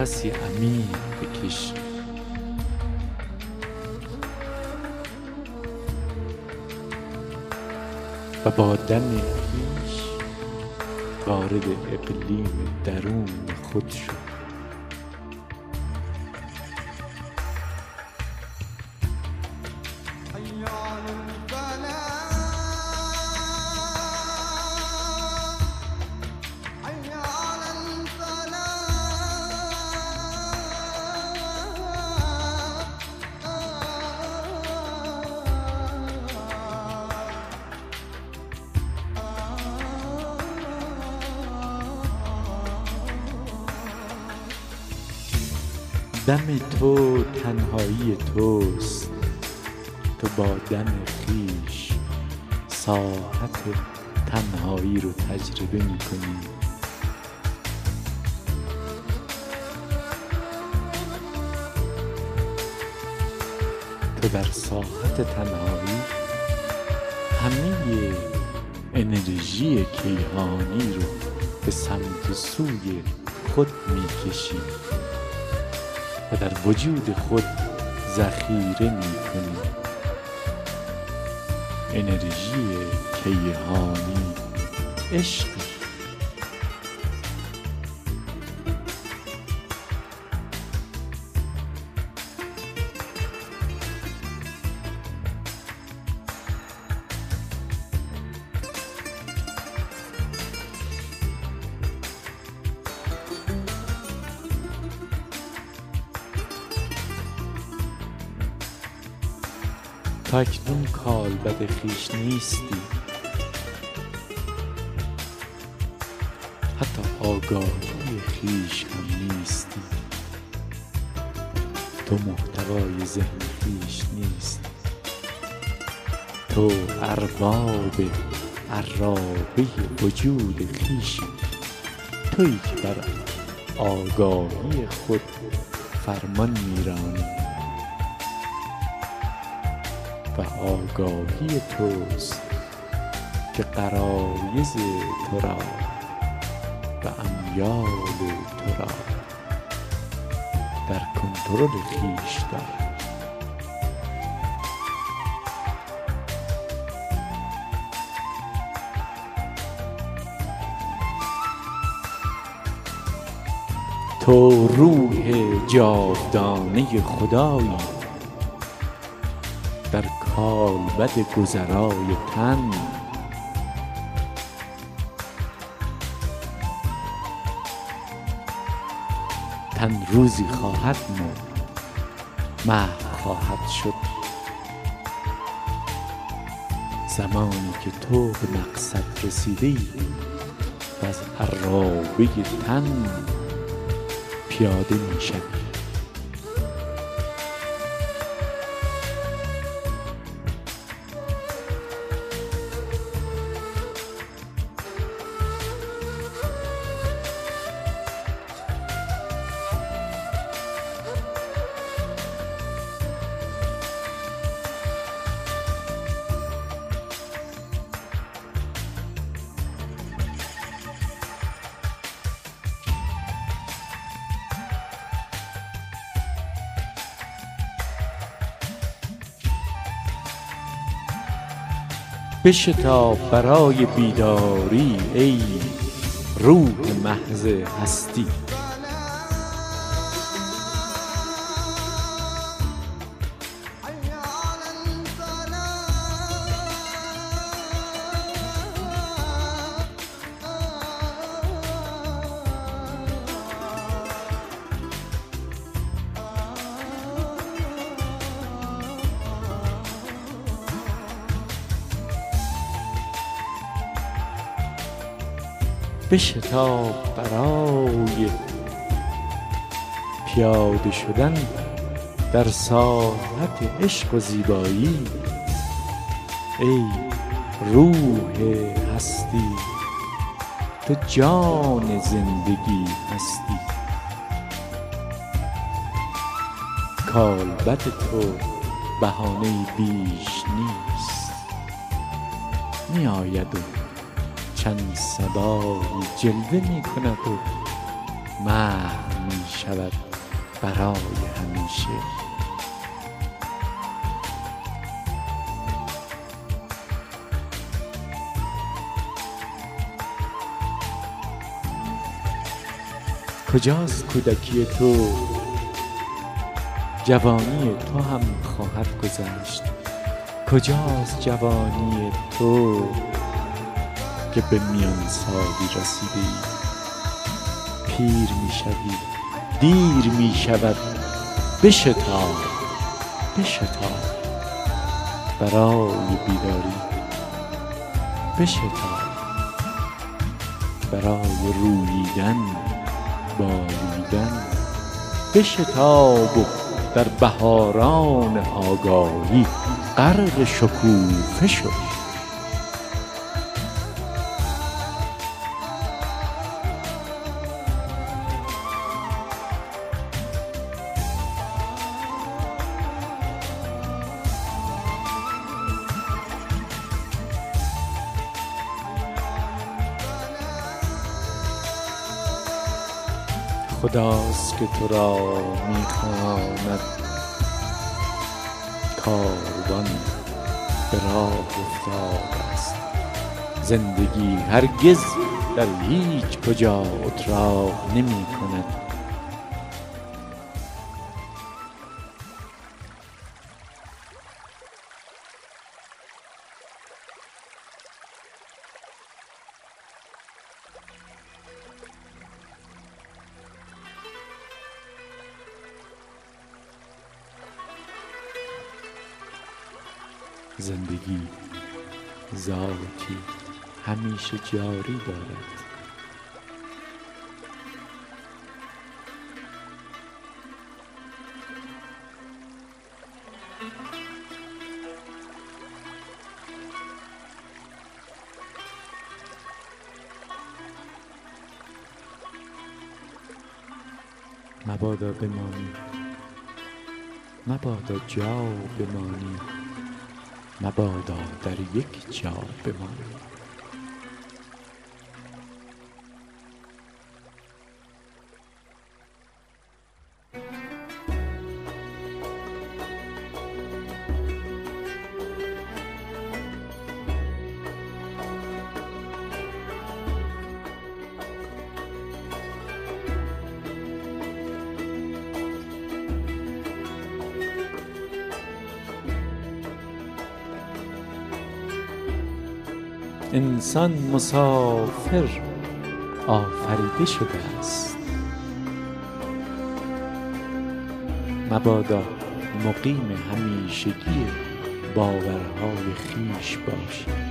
نفسی عمیق بکش. و با دم خویش وارد اقلیم درون خود شو تنهایی همه انرژی کیهانی رو به سمت سوی خود می‌کشی و در وجود خود ذخیره می‌کنی انرژی کیهانی عشق کالبد خویش نیستی. حتی آگاهی خویش هم نیستی. تو محتوای ذهن خویش نیستی. تو ارباب عرابه وجود خویشی تویی که بر آگاهی خود فرمان میرانی. و آگاهی توست که قرایز تو را و امیال تو را در کنترل خویش دارد. تو روح جاودانه خدایی کالبد گذرای تن. تن روزی خواهد مرد محو خواهد شد. زمانی که تو به مقصد رسیده و از عرابه تن پیاده می شوی. بشتاب برای بیداری ای روح محض هستی. بشتاب برای پیاده شدن در ساحت عشق و زیبایی. ای روح هستی تو جان زندگی هستی. کالبد تو بهانه بیش نیست. می آید و چند صدایی جلوه می کند و محو می شود برای همیشه. کجاست کودکی تو؟ جوانی تو هم خواهد گذشت. کجاست جوانی تو؟ که به میان سالی رسیده ای پیر می شوی دیر می شود بشتاب بشتاب. برای بیداری بشتاب. برای روییدن باریدن بشتاب و در بهاران آگاهی غرق شکوفه شو. تو را می‌خواند کاروان به راه افتاده است. زندگی هرگز در هیچ کجا اتراق نمی کند ذاتی همیشه جاری دارد. مبادا بمانی. مبادا جا بمانی. مبادا در یک جا بمانی انسان مسافر آفریده شده است. مبادا مقیم همیشگی باورهای خویش باشی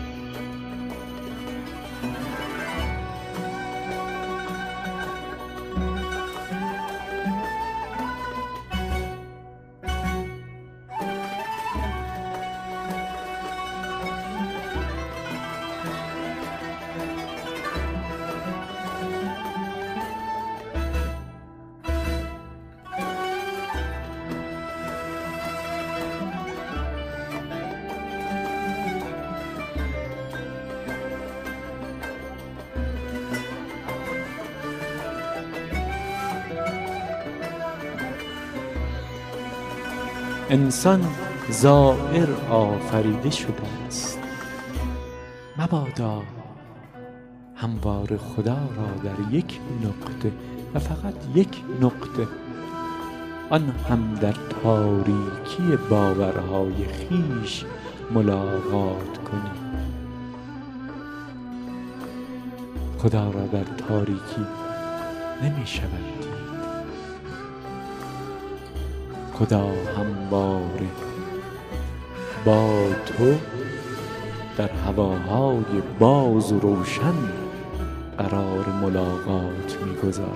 انسان زائر آفریده شده است. مبادا هموار خدا را در یک نقطه و فقط یک نقطه آن هم در تاریکی باورهای خویش ملاقات کنی خدا را در تاریکی نمی شود خدا همواره با تو در هواهای باز و روشن قرار ملاقات می‌گذارد.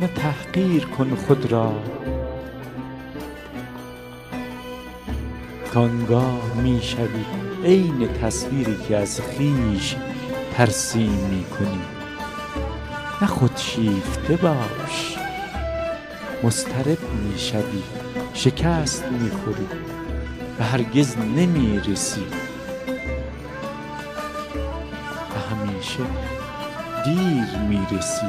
نه تحقیر کن خود را. کانگاه می شوی. عین تصویری که از خویش ترسیم می کنی. نه خودشیفته باش. مضطرب می شوی. شکست می خوری. و هرگز نمی رسی. و همیشه دیر می رسی.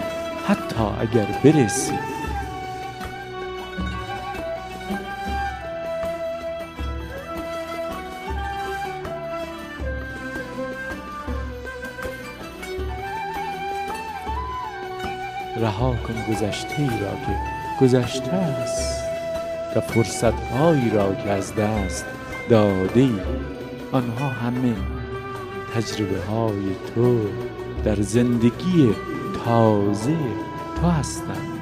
حتی اگر برسی. گذشته ای را که گذشته است و فرصت هایی را که از دست داده ای. آنها همه تجربه های تو در زندگی تازه تو هستند.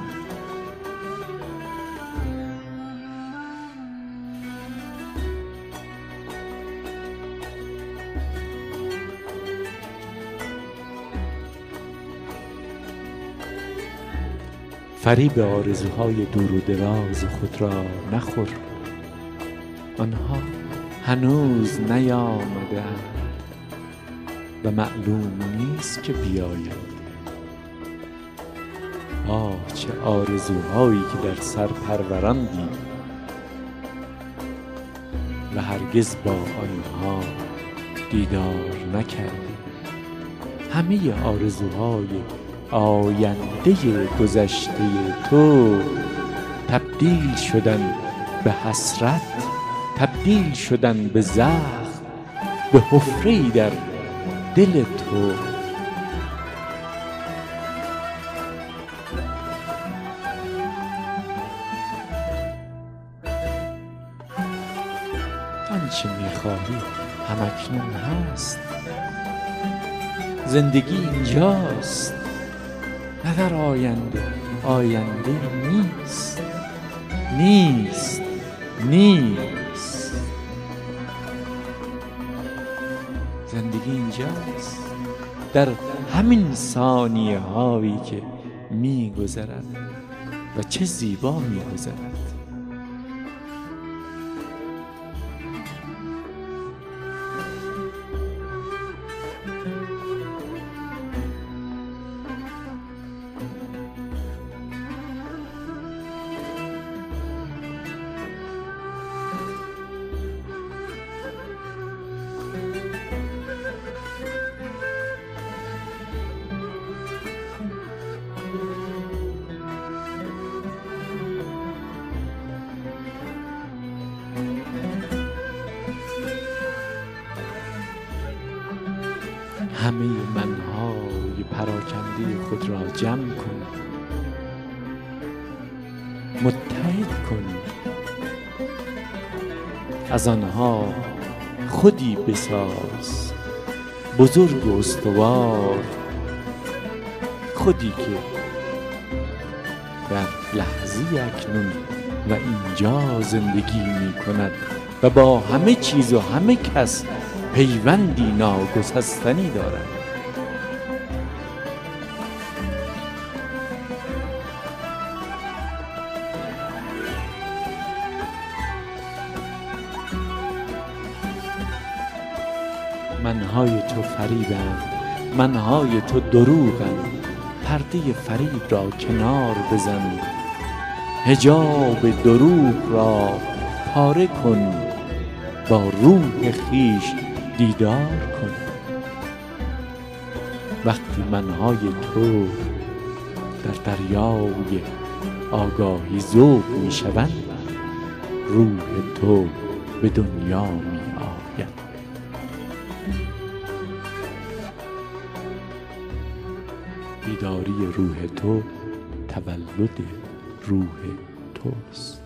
فریب آرزوهای دور و دراز خود را نخور آنها هنوز نیامدهاند و معلوم نیست که بیایند آه چه آرزوهایی که در سر پروراندی و هرگز با آنها دیدار نکردی. همه آرزوهای آینده گذشته تو. تبدیل شدن به حسرت تبدیل شدن به زخم به حفره در دل تو. آنچه می‌خواهی همکنون هست. زندگی اینجاست. در آینده. آینده نیست. نیست. نیست. زندگی اینجاست. در همین ثانیه هایی که میگذرد و چه زیبا میگذرد. همه منهای پراکنده خود را جمع کن. متحد کن. از آنها خودی بساز. بزرگ و استوار. خودی که در لحظه اکنون و اینجا زندگی می کند و با همه چیز و همه کس پیوندی ناگسستنی دارد منهای تو فریبند منهای تو دروغند پرده فریب را کنار بزن. حجاب دروغ را پاره کن. با روح خیش دیدار کن وقتی منهای تو در دریای آگاهی ذوب می شوند روح تو به دنیا می آید بیداری روح تو تولد روح توست.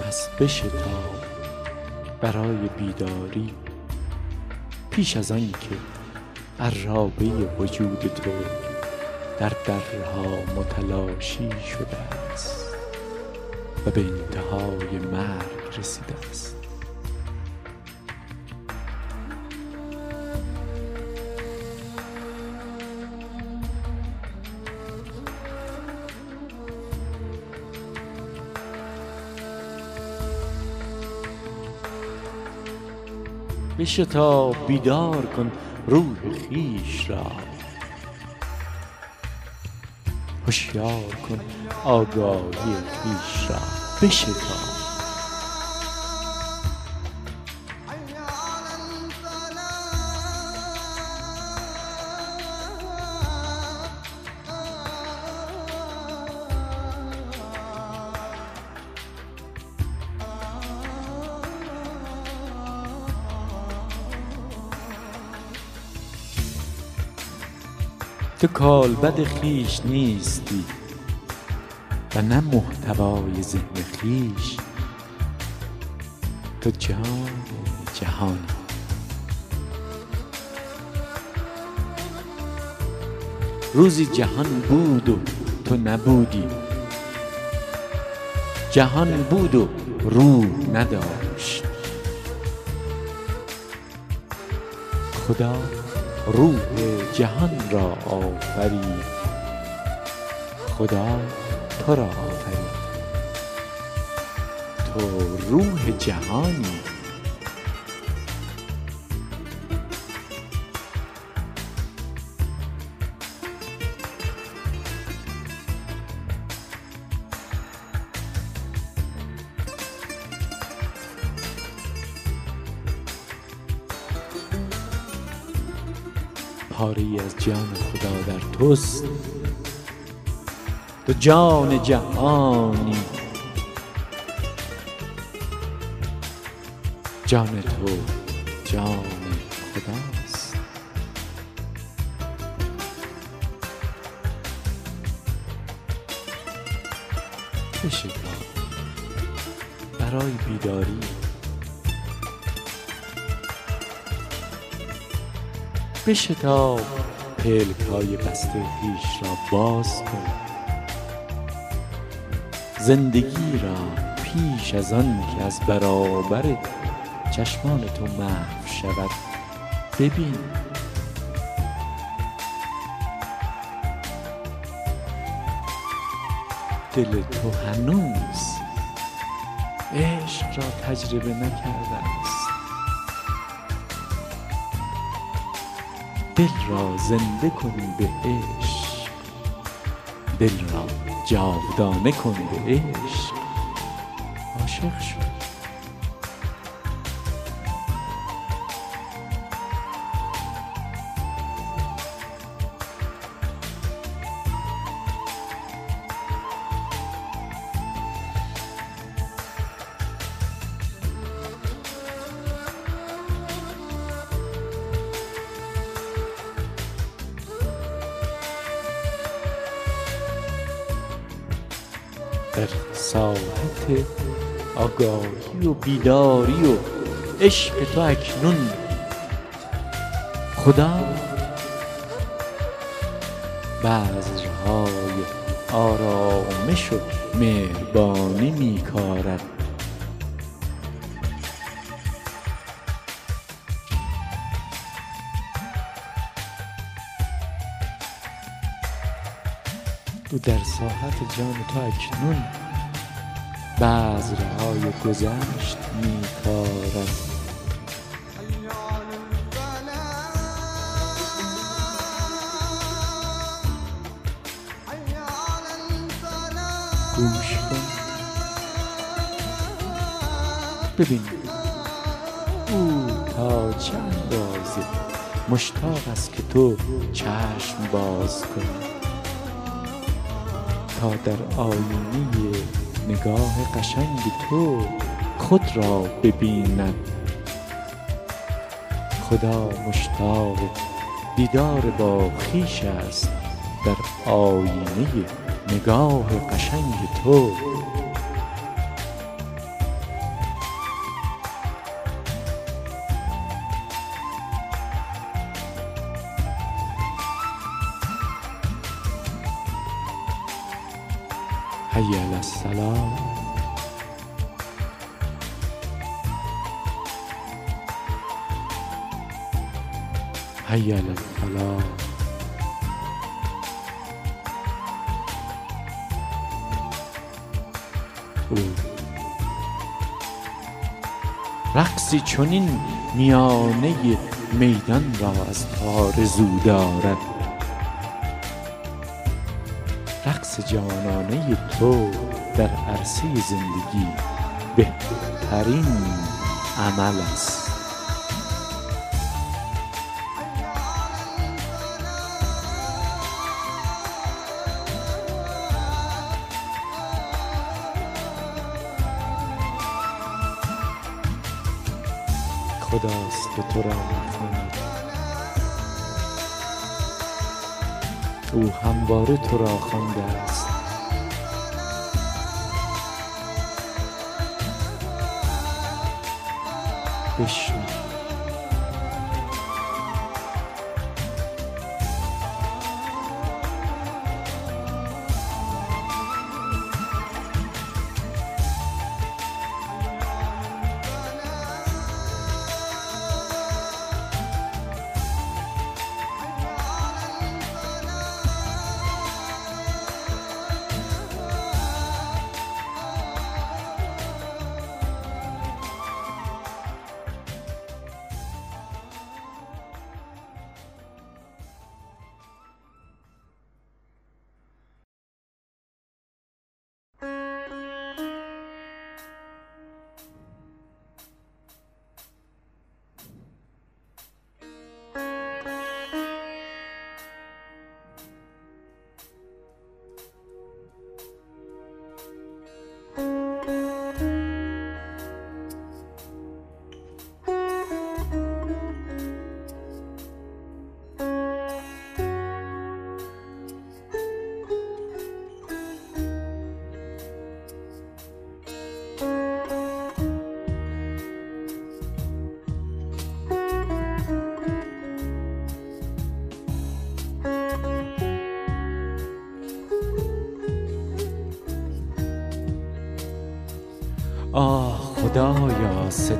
پس بشتاب برای بیداری. پیش از آن که عرابه وجود تو در درها متلاشی شده است و به انتهای مرگ رسیده است. بشتاب بیدار کن روح خویش را. هوشیار کن آگاهی خویش را. بشتاب حي تو کالبد خویش نیستی و نه محتوای ذهن خویش تو جان جهانی روزی جهان بود و تو نبودی. جهان بود و روح نداشت. خدا روح جهان را آفرید خدا تو را آفرید تو روح جهانی پاره از جان خدا در توست. تو جان جهانی. جان تو جان خداست بشتاب برای بیداری بشتاب. پلک های بسته خیش را باز کن. زندگی را پیش از آن که از برابر چشمان تو محو شود ببین. دل تو هنوز عشق را تجربه نکرده است. دل را زنده کن به عشق. دل را جاودانه کن به عشق. عاشق شو. بیداری و عشق تو اکنون. خدا بذرهای آرامش و مهربانی میکارد. او در ساحت جان تو اکنون بذرهای گذشت میکارد گوش کن. ببین. او تا چند بازه؟ مشتاق است که تو چشم باز کنی. تا در آینه نگاه قشنگ تو خود را ببیند. خدا مشتاق دیدار با خیش است در آینه نگاه قشنگ تو. حی علی الصلاة حی علی الفلاح رقصی چنین میانه میدان را از آرزو دارد جانانه تو در عرصه زندگی بهترین عمل است. تو را خوانده است. بشنو.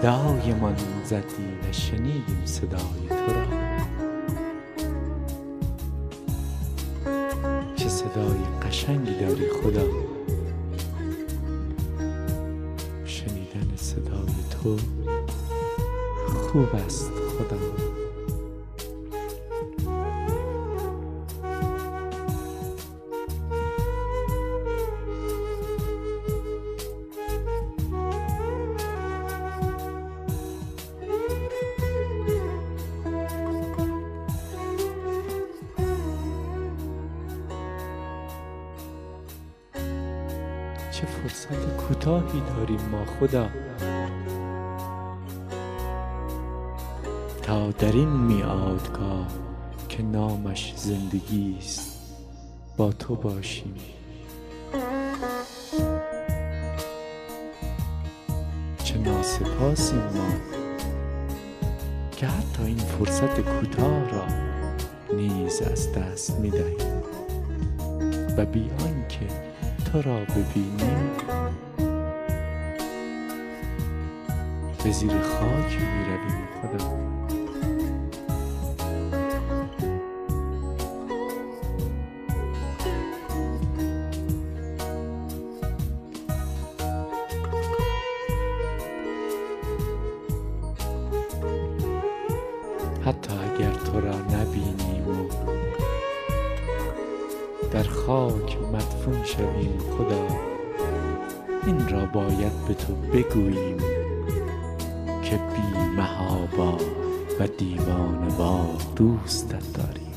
صدایمان زدی شنیدیم صدای تو را. چه صدای قشنگی داری خدا. شنیدن صدای تو خوب است. چه فرصت کوتاهی داریم ما خدا. تا در این میعادگاه که نامش زندگی است با تو باشیم. چه ناسپاسیم ما که حتی این فرصت کوتاه را نیز از دست می‌دهیم و بی آنکه تو را ببینیم. به زیر خاک می رویم خدا مدفون شویم خدا. این را باید به تو بگوییم که بی محابا و دیوانه وار دوستت داریم.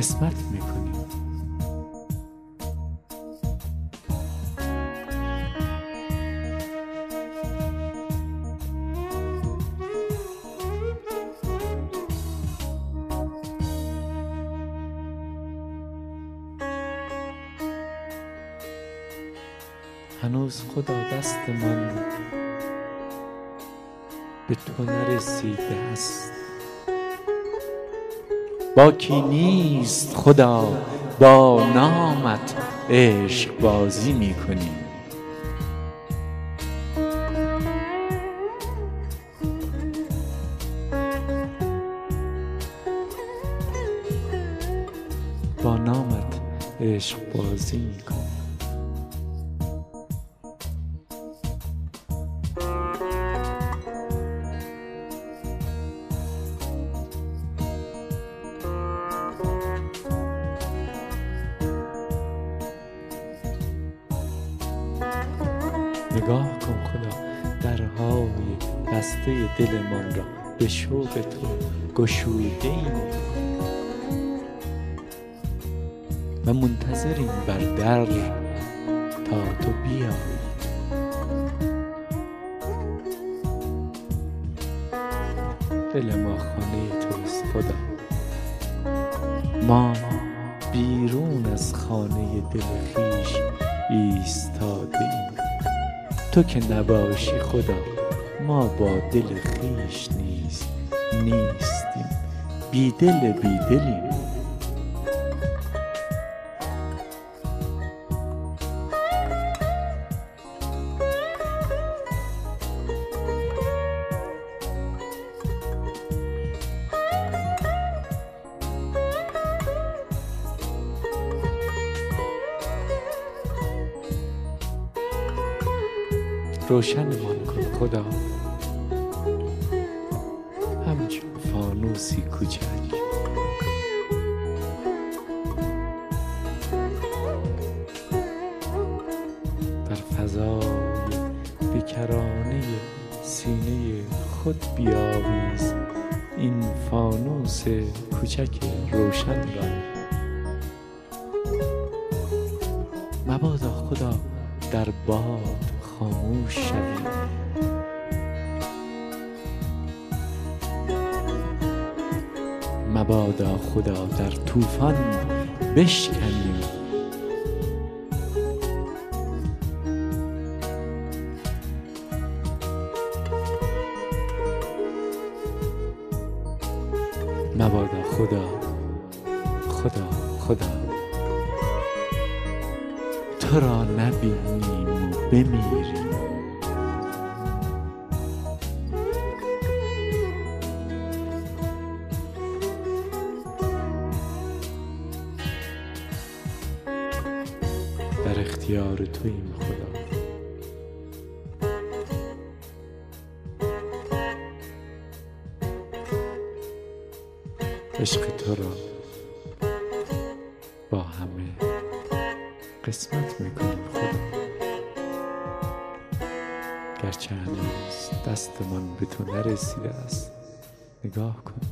قسمت می‌کنیم. باکی نیست خدا با نامت عشق بازی می کنیم با نامت عشق بازی می نگاه کن خدا درهای بسته دلمان را به شوق تو گشوده ایم و منتظریم بر در تا تو بیایی. دل ما خانه توست خدا. تو که نباشی خدا ما با دل خویش نیز نیستیم. بی دل بی دلیم روشنمان کن خدا. همچون فانوسی کوچک. در فضای بیکرانه سینه خود بیاویز این فانوس کوچک روشن را. شوی. مبادا خدا در طوفان بشکنیم اختیار توییم خدا. عشق تو را با همه قسمت می‌کنیم خدا. گرچه هنوز دستمان به تو نرسیده است نگاه کن.